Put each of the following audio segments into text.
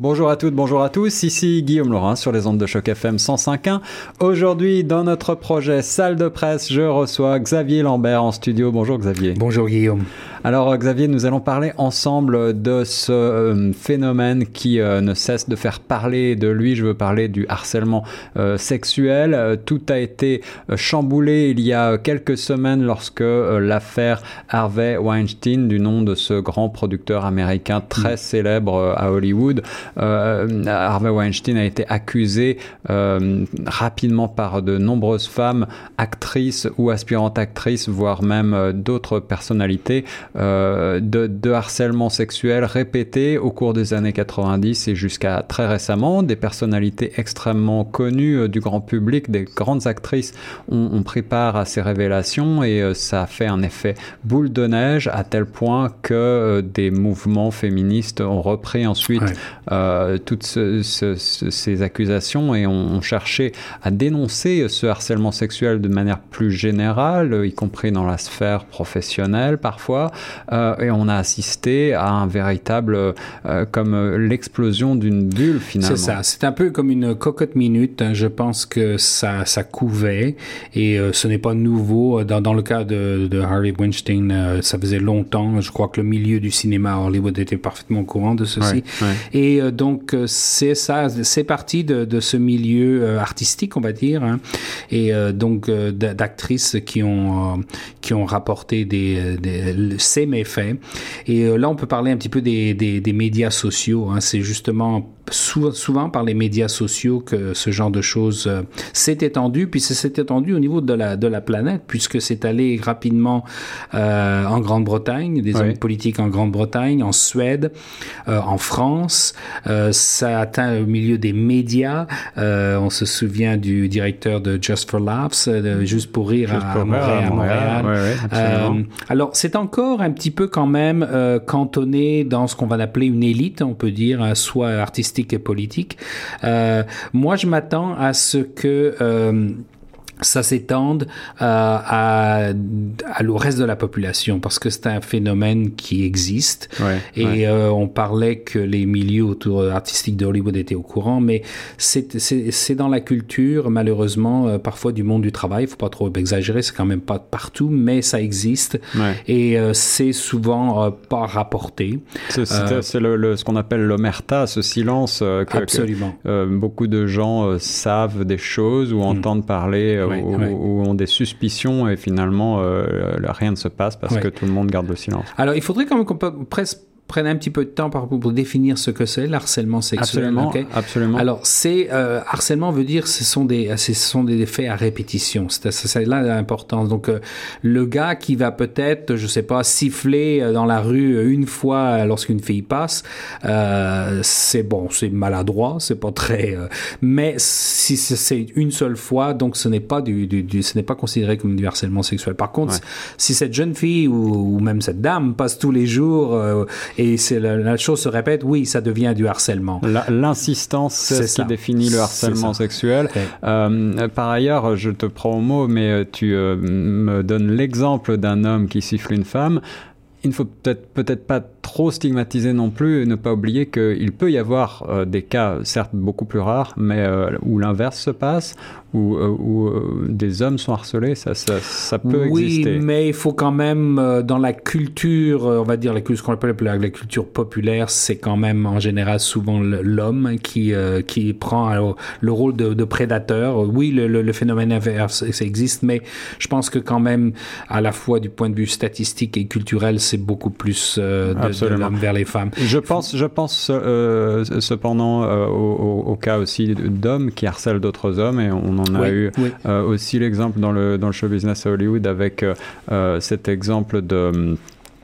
Bonjour à toutes, bonjour à tous, ici Guillaume Laurin sur les ondes de choc FM 105.1. Aujourd'hui, dans notre projet Salle de presse, je reçois Xavier Lambert en studio. Bonjour Xavier. Bonjour Guillaume. Alors Xavier, nous allons parler ensemble de ce euh, phénomène qui euh, ne cesse de faire parler de lui. Je veux parler du harcèlement euh, sexuel. tout a été chamboulé il y a quelques semaines lorsque l'affaire Harvey Weinstein, du nom de ce grand producteur américain très mm. célèbre à Hollywood, Harvey Weinstein a été accusé rapidement par de nombreuses femmes, actrices ou aspirantes actrices, voire même d'autres personnalités, euh, de, de, harcèlement sexuel répété au cours des années 90 et jusqu'à très récemment. Des personnalités extrêmement connues euh, du grand public, des grandes actrices ont, ont, pris part à ces révélations et euh, ça a fait un effet boule de neige à tel point que des mouvements féministes ont repris ensuite toutes ce, ce, ces accusations et ont, ont cherché à dénoncer ce harcèlement sexuel de manière plus générale, y compris dans la sphère professionnelle parfois, euh, et on a assisté à un véritable, euh, comme euh, l'explosion d'une bulle finalement. C'est ça, c'est un peu comme une cocotte minute. Hein. Je pense que ça, ça couvait et ce n'est pas nouveau. Dans, dans le cas de, de Harvey Weinstein, ça faisait longtemps. Je crois que le milieu du cinéma à Hollywood était parfaitement au courant de ceci. Et donc c'est ça, c'est parti de, de, ce milieu artistique, on va dire, hein. et donc d'actrices qui ont qui ont rapporté des, ces méfaits. Et euh, là, on peut parler un petit peu des, des, des médias sociaux. Hein. C'est justement souvent par les médias sociaux que ce genre de choses euh, s'est étendu, puis s'est étendu au niveau de la, de la planète, puisque c'est allé rapidement euh, en Grande-Bretagne, des hommes politiques en Grande-Bretagne, en Suède, euh, en France. Euh, ça a atteint au milieu des médias. Euh, on se souvient du directeur de Just for Laughs, Juste pour rire à, Montréal. alors, c'est encore un petit peu quand même cantonné dans ce qu'on va appeler une élite, on peut dire, soit artistique et politique. Euh, moi, je m'attends à ce que euh, ça s'étende euh, à, à, au reste de la population parce que c'est un phénomène qui existe. Et Euh, on parlait que les milieux autour artistiques de Hollywood étaient au courant mais c'est dans la culture malheureusement euh, parfois du monde du travail. Faut pas trop exagérer c'est quand même pas partout mais ça existe. Et euh, c'est souvent euh, pas rapporté. C'est le, le, ce qu'on appelle l'omerta ce silence que, absolument. que, beaucoup de gens savent des choses ou mm. entendent parler où, ont des suspicions et finalement euh, rien ne se passe parce que tout le monde garde le silence. Alors il faudrait quand même qu'on presque prenne un petit peu de temps pour définir ce que c'est l'harcèlement sexuel. Absolument. absolument. Alors, c'est euh, harcèlement veut dire ce sont des ce sont des faits à répétition. C'est là l'importance. Donc, euh, le gars qui va peut-être, je sais pas, siffler euh, dans la rue une fois lorsqu'une fille passe, euh, c'est bon, c'est maladroit, c'est pas très. Euh, mais si c'est une seule fois, donc ce n'est pas du, du, du ce n'est pas considéré comme du harcèlement sexuel. Par contre, ouais. si cette jeune fille ou, ou, même cette dame passe tous les jours et c'est la, la, chose se répète, oui, ça devient du harcèlement. L'insistance, c'est ce qui définit le harcèlement sexuel. Euh, par ailleurs, je te prends au mot, mais tu euh, me donnes l'exemple d'un homme qui siffle une femme il ne faut peut-être peut-être pas trop stigmatiser non plus et ne pas oublier qu'il peut y avoir euh, des cas, certes beaucoup plus rares, mais euh, où l'inverse se passe, où, euh, où des hommes sont harcelés, ça, ça, ça peut oui, exister. Oui, mais il faut quand même, dans la culture, on va dire la, ce qu'on appelle la, culture populaire, c'est quand même en général souvent l'homme qui, qui prend le rôle de, de prédateur. Oui, le, le, le phénomène inverse, ça existe, mais je pense que quand même, à la fois du point de vue statistique et culturel, c'est beaucoup plus euh, de, de l'homme vers les femmes. Je pense, je pense euh, cependant euh, au, au, cas aussi d'hommes qui harcèlent d'autres hommes et on en a oui, eu oui. euh, aussi l'exemple dans le, dans le show business à Hollywood avec cet exemple de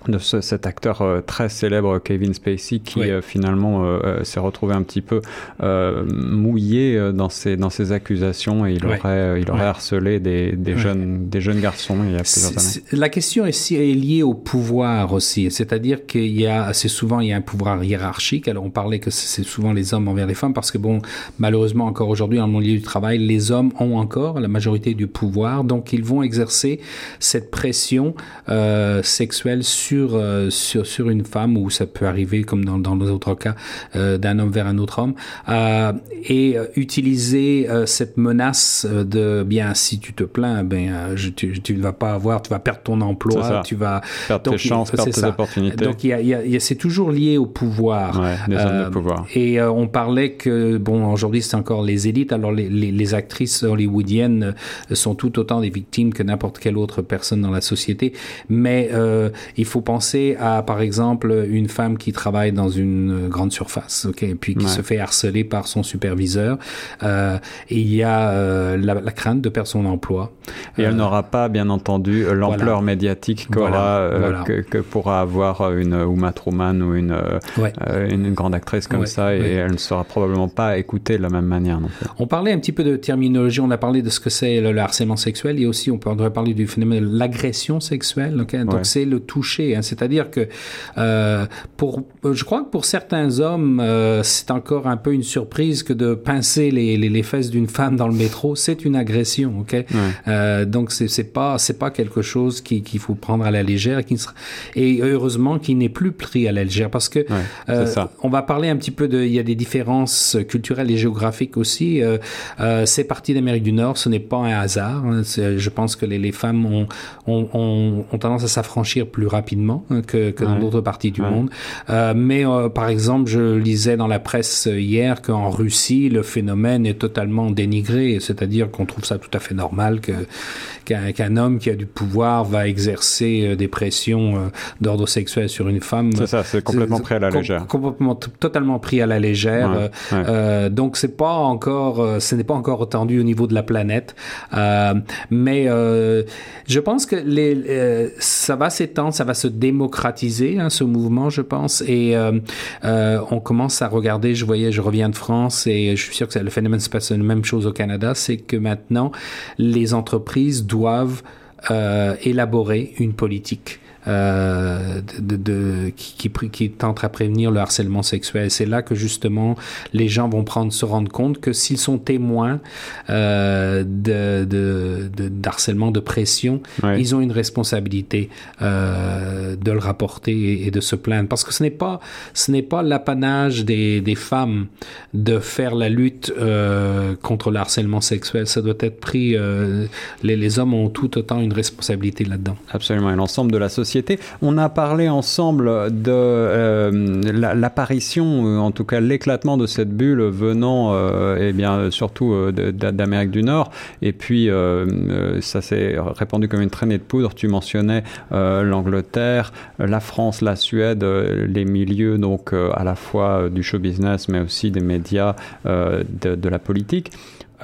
de ce, cet acteur euh, très célèbre Kevin Spacey qui oui. euh, finalement euh, s'est retrouvé un petit peu mouillé dans ses dans ses accusations et il oui. aurait il aurait oui. harcelé des, des jeunes des jeunes garçons il y a plusieurs années. La question est, est liée au pouvoir aussi, c'est-à-dire qu'il y a assez souvent il y a un pouvoir hiérarchique. Alors on parlait que c'est souvent les hommes envers les femmes parce que bon malheureusement encore aujourd'hui dans le milieu du travail les hommes ont encore la majorité du pouvoir donc ils vont exercer cette pression sexuelle sur sur, sur, sur une femme, ou ça peut arriver comme dans, dans les autres cas, d'un homme vers un autre homme, et utiliser cette menace de, bien, si tu te plains, ben, je, tu, tu ne vas pas avoir, tu vas perdre ton emploi, tu vas perdre tes chances, perdre tes opportunités. Donc, il y a, c'est toujours lié au pouvoir. Ouais, de pouvoir. Et on parlait que, bon, aujourd'hui, c'est encore les élites, alors les, les, les actrices hollywoodiennes sont tout autant des victimes que n'importe quelle autre personne dans la société. Mais euh, il faut penser à, par exemple, une femme qui travaille dans une grande surface, ok, et puis qui se fait harceler par son superviseur. Euh, et il y a euh, la, la, crainte de perdre son emploi. Et elle n'aura pas, bien entendu, l'ampleur médiatique que, que, pourra avoir une Uma Truman ou une, une, grande actrice comme ça, et elle ne sera probablement pas écoutée de la même manière. Non plus. On parlait un petit peu de terminologie, on a parlé de ce que c'est le, harcèlement sexuel, et aussi on pourrait parler du phénomène de l'agression sexuelle. Okay? Donc c'est le toucher, hein. c'est-à-dire que euh, pour, je crois que pour certains hommes, euh, c'est encore un peu une surprise que de pincer les, les, les fesses d'une femme dans le métro, c'est une agression. Ok, euh, donc c'est c'est pas c'est pas quelque chose qu'il qui faut prendre à la légère, qui et heureusement qu'il n'est plus pris à la légère parce que on va parler un petit peu de, il y a des différences culturelles et géographiques aussi. C'est parti d'Amérique du Nord, ce n'est pas un hasard. Hein. Je pense que les, les femmes ont, ont, ont, ont, tendance à s'affranchir plus rapidement hein, que, que dans d'autres parties du monde. Euh, mais euh, par exemple, je lisais dans la presse hier qu'en Russie, le phénomène est totalement dénigré, c'est-à-dire qu'on trouve ça tout à fait normal que qu'un homme qui a du pouvoir va exercer euh, des pressions euh, d'ordre sexuel sur une femme. C'est ça, c'est complètement pris à la légère. complètement, totalement pris à la légère. Ouais. Euh, donc c'est pas encore, ce n'est pas encore entendu au niveau de la planète, euh, mais euh, je pense que les, ça va s'étendre, ça va se démocratiser hein, ce mouvement, je pense, et on commence à regarder. Je voyais, je reviens de France et je suis sûr que le phénomène se passe la même chose au Canada, c'est que maintenant les entreprises doivent doivent euh, élaborer une politique euh, de, de, qui, qui, qui tente à prévenir le harcèlement sexuel. C'est là que justement les gens vont prendre se rendre compte que s'ils sont témoins euh, de, de, de, d'harcèlement, de pression, ouais. ils ont une responsabilité euh, de le rapporter et, et, de se plaindre. Parce que ce n'est pas ce n'est pas l'apanage des, des femmes de faire la lutte euh, contre le harcèlement sexuel. Ça doit être pris. Les, les hommes ont tout autant une responsabilité là-dedans. Absolument. Et l'ensemble de la société on a parlé ensemble de euh, l'apparition, euh, en tout cas l'éclatement de cette bulle venant, euh, eh bien, surtout d'Amérique du Nord. Et puis, ça s'est répandu comme une traînée de poudre. Tu mentionnais l'Angleterre, la France, la Suède, les milieux donc à la fois du show business, mais aussi des médias, de la politique.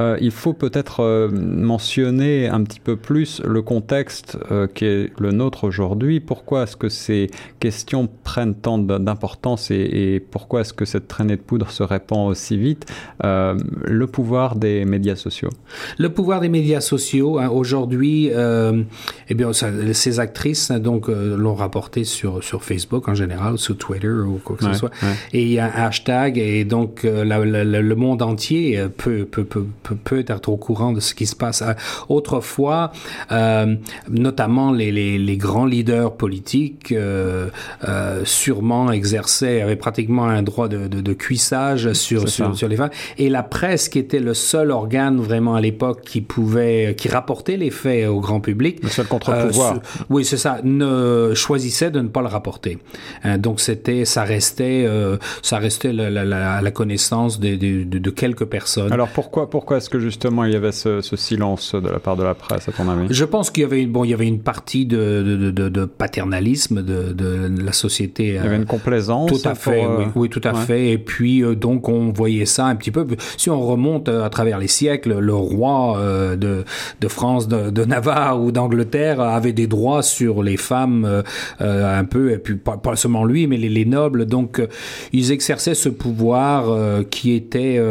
Euh, il faut peut-être euh, mentionner un petit peu plus le contexte euh, qui est le nôtre aujourd'hui. Pourquoi est-ce que ces questions prennent tant d'importance et, et, pourquoi est-ce que cette traînée de poudre se répand aussi vite euh, Le pouvoir des médias sociaux? Le pouvoir des médias sociaux, hein, aujourd'hui, eh bien, ça, ces actrices hein, donc l'ont rapporté sur, sur Facebook en général, sur Twitter ou quoi que ouais, ce soit. Ouais. Et il y a un hashtag et donc la, la, le monde entier peut, peut, peut peut, être au courant de ce qui se passe. Autrefois, euh, notamment les, les, les, grands leaders politiques euh, euh, sûrement exerçaient, avaient pratiquement un droit de, de, de cuissage sur, sur, sur, les femmes. Et la presse, qui était le seul organe vraiment à l'époque qui pouvait, qui rapportait les faits au grand public. Le seul contre-pouvoir. oui, c'est ça. Ne choisissait de ne pas le rapporter. donc c'était, ça restait, ça restait la, la, la, la connaissance de, de, de, quelques personnes. Alors pourquoi, pourquoi pourquoi est-ce que justement il y avait ce, ce, silence de la part de la presse, à ton avis? Je pense qu'il y avait, bon, il y avait une partie de, de, de, de paternalisme de, la société. Il y avait une complaisance. Tout à fait, pour, oui, oui, tout à ouais. fait. Et puis euh, donc on voyait ça un petit peu. Si on remonte euh, à travers les siècles, le roi euh, de, France, de, Navarre ou d'Angleterre avait des droits sur les femmes euh, un peu, et puis pas, pas seulement lui, mais les, les nobles. Donc ils exerçaient ce pouvoir qui était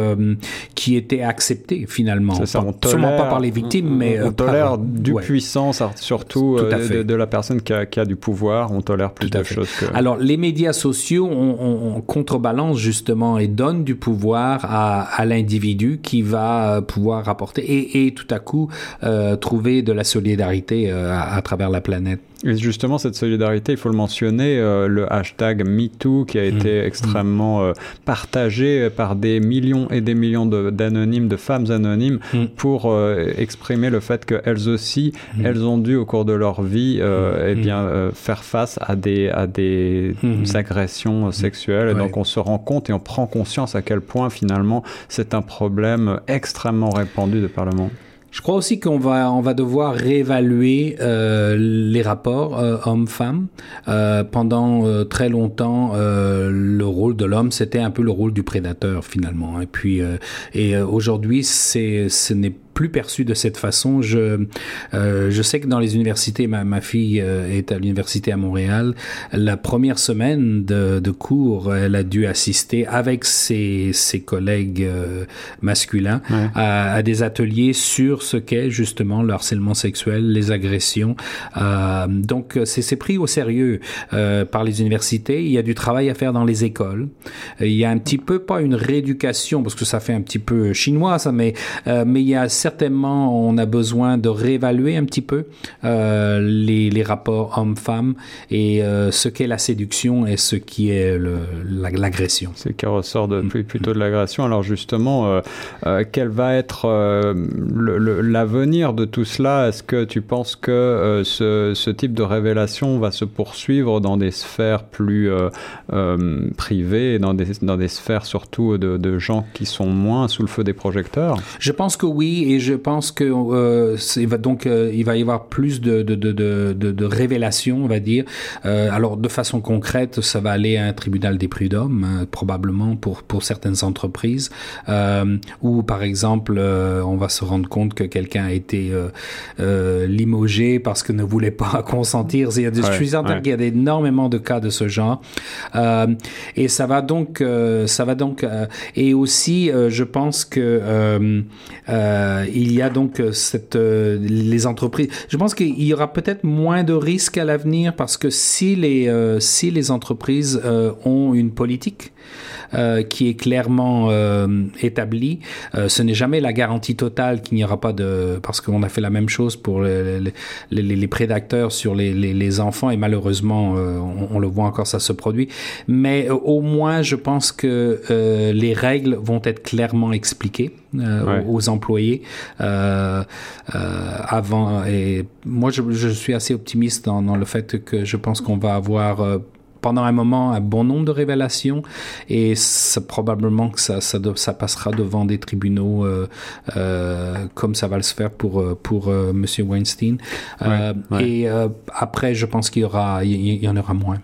qui était accepté finalement. C'est ça, on tolère, Sûrement pas par les victimes, on, mais. On, on tolère par, du ouais. puissance, surtout euh, de, de, la personne qui a, qui a, du pouvoir, on tolère plus Tout de choses que. Alors, les médias sociaux, on, on, contrebalance justement et donne du pouvoir à, à l'individu qui va euh, pouvoir rapporter et, et tout à coup euh, trouver de la solidarité euh, à, à travers la planète. Et justement, cette solidarité, il faut le mentionner, euh, le hashtag MeToo qui a été mmh. extrêmement euh, partagé par des millions et des millions d'anonymes, de, femmes anonymes, mmh. pour euh, exprimer le fait qu'elles aussi, mmh. elles ont dû au cours de leur vie, eh bien, faire face à des, à des agressions sexuelles. Et donc, on se rend compte et on prend conscience à quel point finalement c'est un problème extrêmement répandu de par le monde. Je crois aussi qu'on va on va devoir réévaluer euh, les rapports euh, hommes-femmes. Euh, pendant euh, très longtemps, euh, le rôle de l'homme c'était un peu le rôle du prédateur finalement. Et puis et aujourd'hui c'est ce n'est plus perçu de cette façon. Je, euh, je sais que dans les universités, ma, ma fille euh, est à l'université à Montréal. La première semaine de, de, cours, elle a dû assister avec ses, ses collègues euh, masculins à, à, des ateliers sur ce qu'est justement le harcèlement sexuel, les agressions. Euh, donc, c'est pris au sérieux euh, par les universités. Il y a du travail à faire dans les écoles. Il y a un petit peu, pas une rééducation, parce que ça fait un petit peu chinois, ça, mais, mais il y a certainement, on a besoin de réévaluer un petit peu euh, les, les, rapports hommes-femmes et euh, ce qu'est la séduction et ce qui est l'agression. C'est qui ressort de, mm. plutôt de l'agression. Alors justement, euh, quel va être l'avenir de tout cela? Est-ce que tu penses que ce, ce, type de révélation va se poursuivre dans des sphères plus privées, dans des, dans des sphères surtout de, de gens qui sont moins sous le feu des projecteurs? Je pense que oui et je pense que euh, il va donc euh, il va y avoir plus de de, de, de, de révélations, on va dire. Euh, alors de façon concrète, ça va aller à un tribunal des prud'hommes hein, probablement pour pour certaines entreprises, ou par exemple, on va se rendre compte que quelqu'un a été limogé parce que ne voulait pas consentir. Il y a des, je suis certain qu'il y a énormément de cas de ce genre, et ça va donc ça va donc et aussi je pense que euh, il y a donc euh, cette, euh, les entreprises. Je pense qu'il y aura peut-être moins de risques à l'avenir parce que si les, euh, si les entreprises ont une politique, euh, qui est clairement euh, établi. Euh, ce n'est jamais la garantie totale qu'il n'y aura pas de... Parce qu'on a fait la même chose pour les, les, les, prédateurs sur les, les, enfants et malheureusement, on, le voit encore, ça se produit. Mais au moins, je pense que les règles vont être clairement expliquées. Ouais. aux employés euh, euh, avant et moi je, je, suis assez optimiste dans, dans le fait que je pense qu'on va avoir pendant un moment un bon nombre de révélations et c'est probablement que ça, ça, ça, passera devant des tribunaux euh, euh, comme ça va le se faire pour, euh, pour euh, Monsieur Weinstein. Ouais, euh, ouais. Et euh, après, je pense qu'il y, aura, il y en aura moins.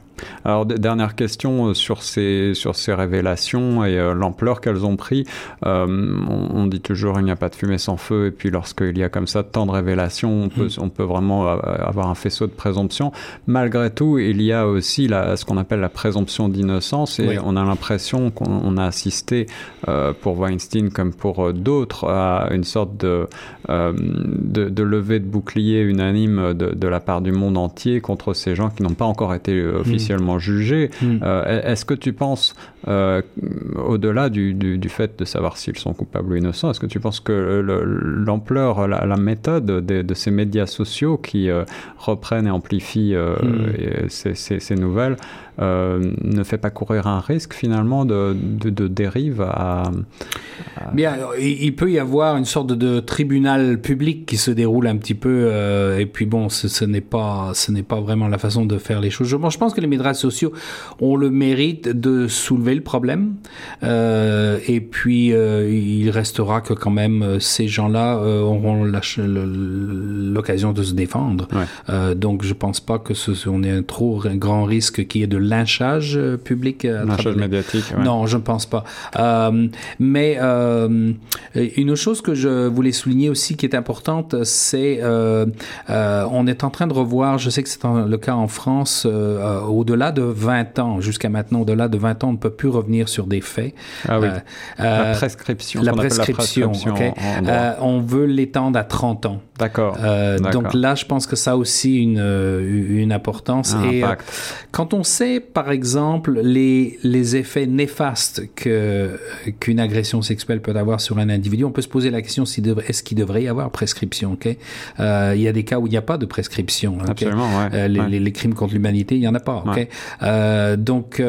Alors, dernière question sur ces, sur ces révélations et euh, l'ampleur qu'elles ont pris. Euh, on, on, dit toujours il n'y a pas de fumée sans feu, et puis lorsqu'il y a comme ça tant de révélations, on peut, on peut vraiment avoir un faisceau de présomption. Malgré tout, il y a aussi la, ce qu'on appelle la présomption d'innocence, et oui. on a l'impression qu'on a assisté euh, pour Weinstein comme pour d'autres à une sorte de, de, de levée de bouclier unanime de, de la part du monde entier contre ces gens qui n'ont pas encore été officiellement mmh officiellement jugés. Mm. Euh, Est-ce que tu penses, euh, au-delà du, du, du, fait de savoir s'ils sont coupables ou innocents, est-ce que tu penses que l'ampleur, la, la, méthode de, de, ces médias sociaux qui euh, reprennent et amplifient mm. ces, ces, ces, nouvelles ne fait pas courir un risque finalement de, de, de dérive à, à... Bien, il peut y avoir une sorte de tribunal public qui se déroule un petit peu et puis bon, ce, ce n'est pas ce n'est pas vraiment la façon de faire les choses. Je, bon, je pense que les médias sociaux ont le mérite de soulever le problème euh, et puis euh, il restera que quand même euh, ces gens-là euh, auront l'occasion de se défendre. Ouais. donc je pense pas que ce, on ait un trop grand risque qui est de lynchage public lynchage médiatique ouais. non je ne pense pas mais une chose que je voulais souligner aussi qui est importante c'est on est en train de revoir je sais que c'est le cas en France au, au-delà de 20 ans, jusqu'à maintenant, au-delà de 20 ans, on ne peut plus revenir sur des faits. Ah oui. la prescription. La prescription, on veut l'étendre à 30 ans. D'accord. donc là, je pense que ça a aussi une, une importance. et quand on sait, par exemple, les, les effets néfastes que qu'une agression sexuelle peut avoir sur un individu, on peut se poser la question si est-ce qu'il devrait y avoir prescription. Ok, euh, il y a des cas où il n'y a pas de prescription. Absolument. Ouais, euh, les, les, crimes contre l'humanité, il y en a pas. Euh, donc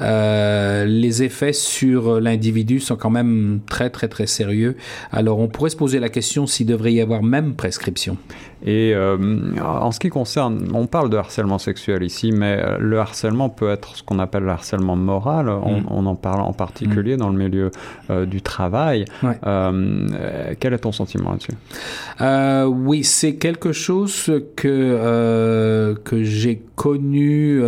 euh, les effets sur l'individu sont quand même très très très sérieux. Alors on pourrait se poser la question s'il devrait y avoir même prescription. Et euh, en ce qui concerne, on parle de harcèlement sexuel ici, mais euh, le harcèlement peut être ce qu'on appelle le harcèlement moral. On, mm. on, en parle en particulier mm. dans le milieu euh, du travail. Ouais. Euh, quel est ton sentiment là-dessus? Euh, Oui, c'est quelque chose que euh, que j'ai connu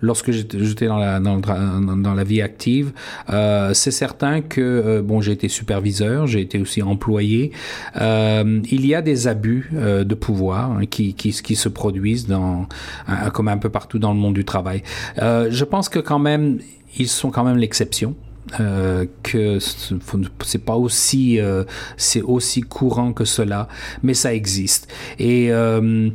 lorsque j'étais dans la dans, dans, la vie active. c'est certain que bon, j'ai été superviseur, j'ai été aussi employé. il y a des abus de pouvoir hein, qui, qui, qui, se produisent dans, comme un peu partout dans le monde du travail. Euh, je pense que quand même, ils sont quand même l'exception. Euh, que c'est pas aussi euh, c'est aussi courant que cela, mais ça existe. Et euh,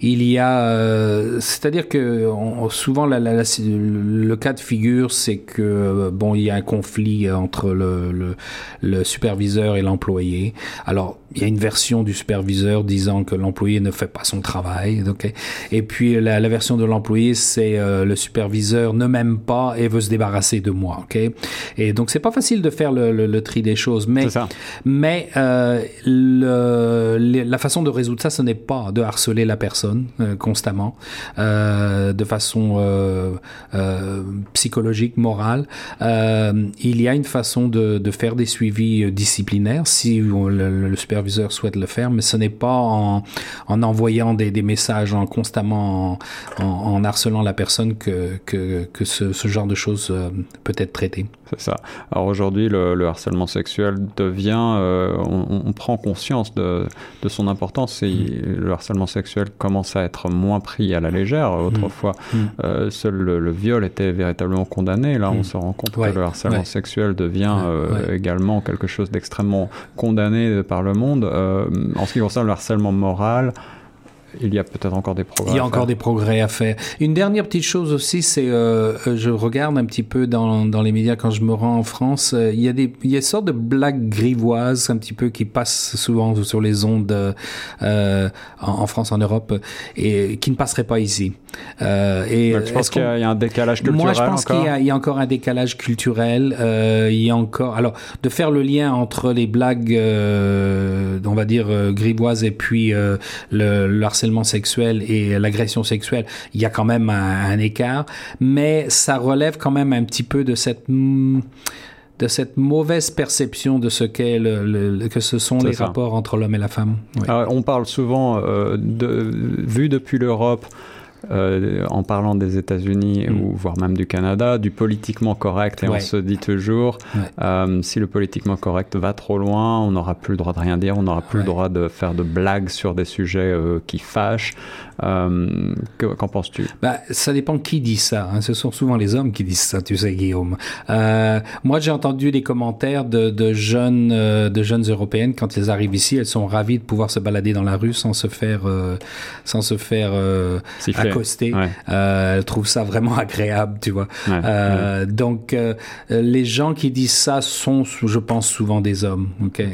il y a, c'est-à-dire que souvent le cas de figure, c'est que bon, il y a un conflit entre le, le, le superviseur et l'employé. Alors il y a une version du superviseur disant que l'employé ne fait pas son travail, ok. Et puis la, la version de l'employé, c'est le superviseur ne m'aime pas et veut se débarrasser de moi, ok. Et donc, c'est pas facile de faire le, le, le tri des choses. Mais, mais euh, le, la façon de résoudre ça, ce n'est pas de harceler la personne euh, constamment, euh, de façon euh, euh, psychologique, morale. Euh, il y a une façon de, de faire des suivis disciplinaires si le, superviseur souhaite le faire, mais ce n'est pas en, en envoyant des, messages, en constamment en, harcelant la personne que, que, ce, ce genre de choses peut être traité. C'est ça. Alors aujourd'hui, le, le, harcèlement sexuel devient, euh, on, on, prend conscience de, de son importance et mmh. le harcèlement sexuel commence à être moins pris à la légère. Autrefois, mmh. euh, seul le, le, viol était véritablement condamné. Là, on se rend compte ouais. que le harcèlement ouais. sexuel devient ouais. Euh, également quelque chose d'extrêmement condamné par le monde. En ce qui concerne le harcèlement moral, il y a peut-être encore des progrès. Il y a encore des progrès à faire. Une dernière petite chose aussi, c'est euh, je regarde un petit peu dans, dans les médias quand je me rends en France, euh, il y a des il y a une sorte de blagues grivoises un petit peu qui passent souvent sur les ondes euh, en, en, France, en Europe, et qui ne passeraient pas ici. Euh, et Donc, tu penses qu'il y, y, a un décalage culturel Moi, je pense qu'il y, y, a encore un décalage culturel. Euh, il y a encore alors de faire le lien entre les blagues, euh, on va dire grivoises, et puis le, le harcèlement sexuel et l'agression sexuelle, il y a quand même un, un, écart, mais ça relève quand même un petit peu de cette de cette mauvaise perception de ce qu'est le, le, que ce sont les ça. rapports entre l'homme et la femme. Oui. Alors, on parle souvent euh, de vu depuis l'Europe euh, en parlant des États-Unis mmh. ou voire même du Canada, du politiquement correct. Et ouais. on se dit toujours, ouais. euh, si le politiquement correct va trop loin, on n'aura plus le droit de rien dire, on n'aura plus ouais. le droit de faire de blagues sur des sujets euh, qui fâchent. Qu'en penses-tu? Bah, Ça dépend qui dit ça. Hein. Ce sont souvent les hommes qui disent ça, tu sais, Guillaume. Moi, j'ai entendu des commentaires de, de jeunes, de jeunes européennes quand elles arrivent ici. Elles sont ravies de pouvoir se balader dans la rue sans se faire, sans se faire Ouais. elles trouvent ça vraiment agréable, tu vois. Ouais, ouais. Donc, les gens qui disent ça sont, je pense, souvent des hommes. Okay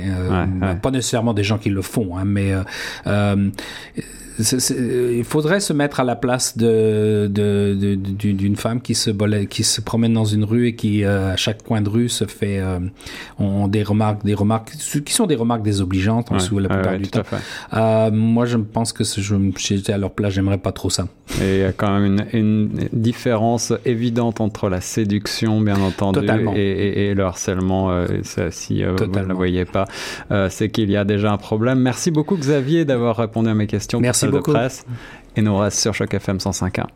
Pas nécessairement des gens qui le font, hein, mais il faudrait se mettre à la place de, d'une femme qui se, qui se promène dans une rue et qui, euh, à chaque coin de rue, se fait euh, ont des remarques, des remarques qui sont des remarques désobligeantes en dessous ouais, la plupart ouais, du temps. Euh, moi, je pense que si j'étais à leur place, j'aimerais pas trop ça. Et il y a quand même une, une différence évidente entre la séduction, bien entendu, et, et, et, le harcèlement. Euh, ça, si euh, vous ne le voyez pas, euh, c'est qu'il y a déjà un problème. Merci beaucoup, Xavier, d'avoir répondu à mes questions. Merci beaucoup. de presse. Et nous reste sur Choc FM 105.1.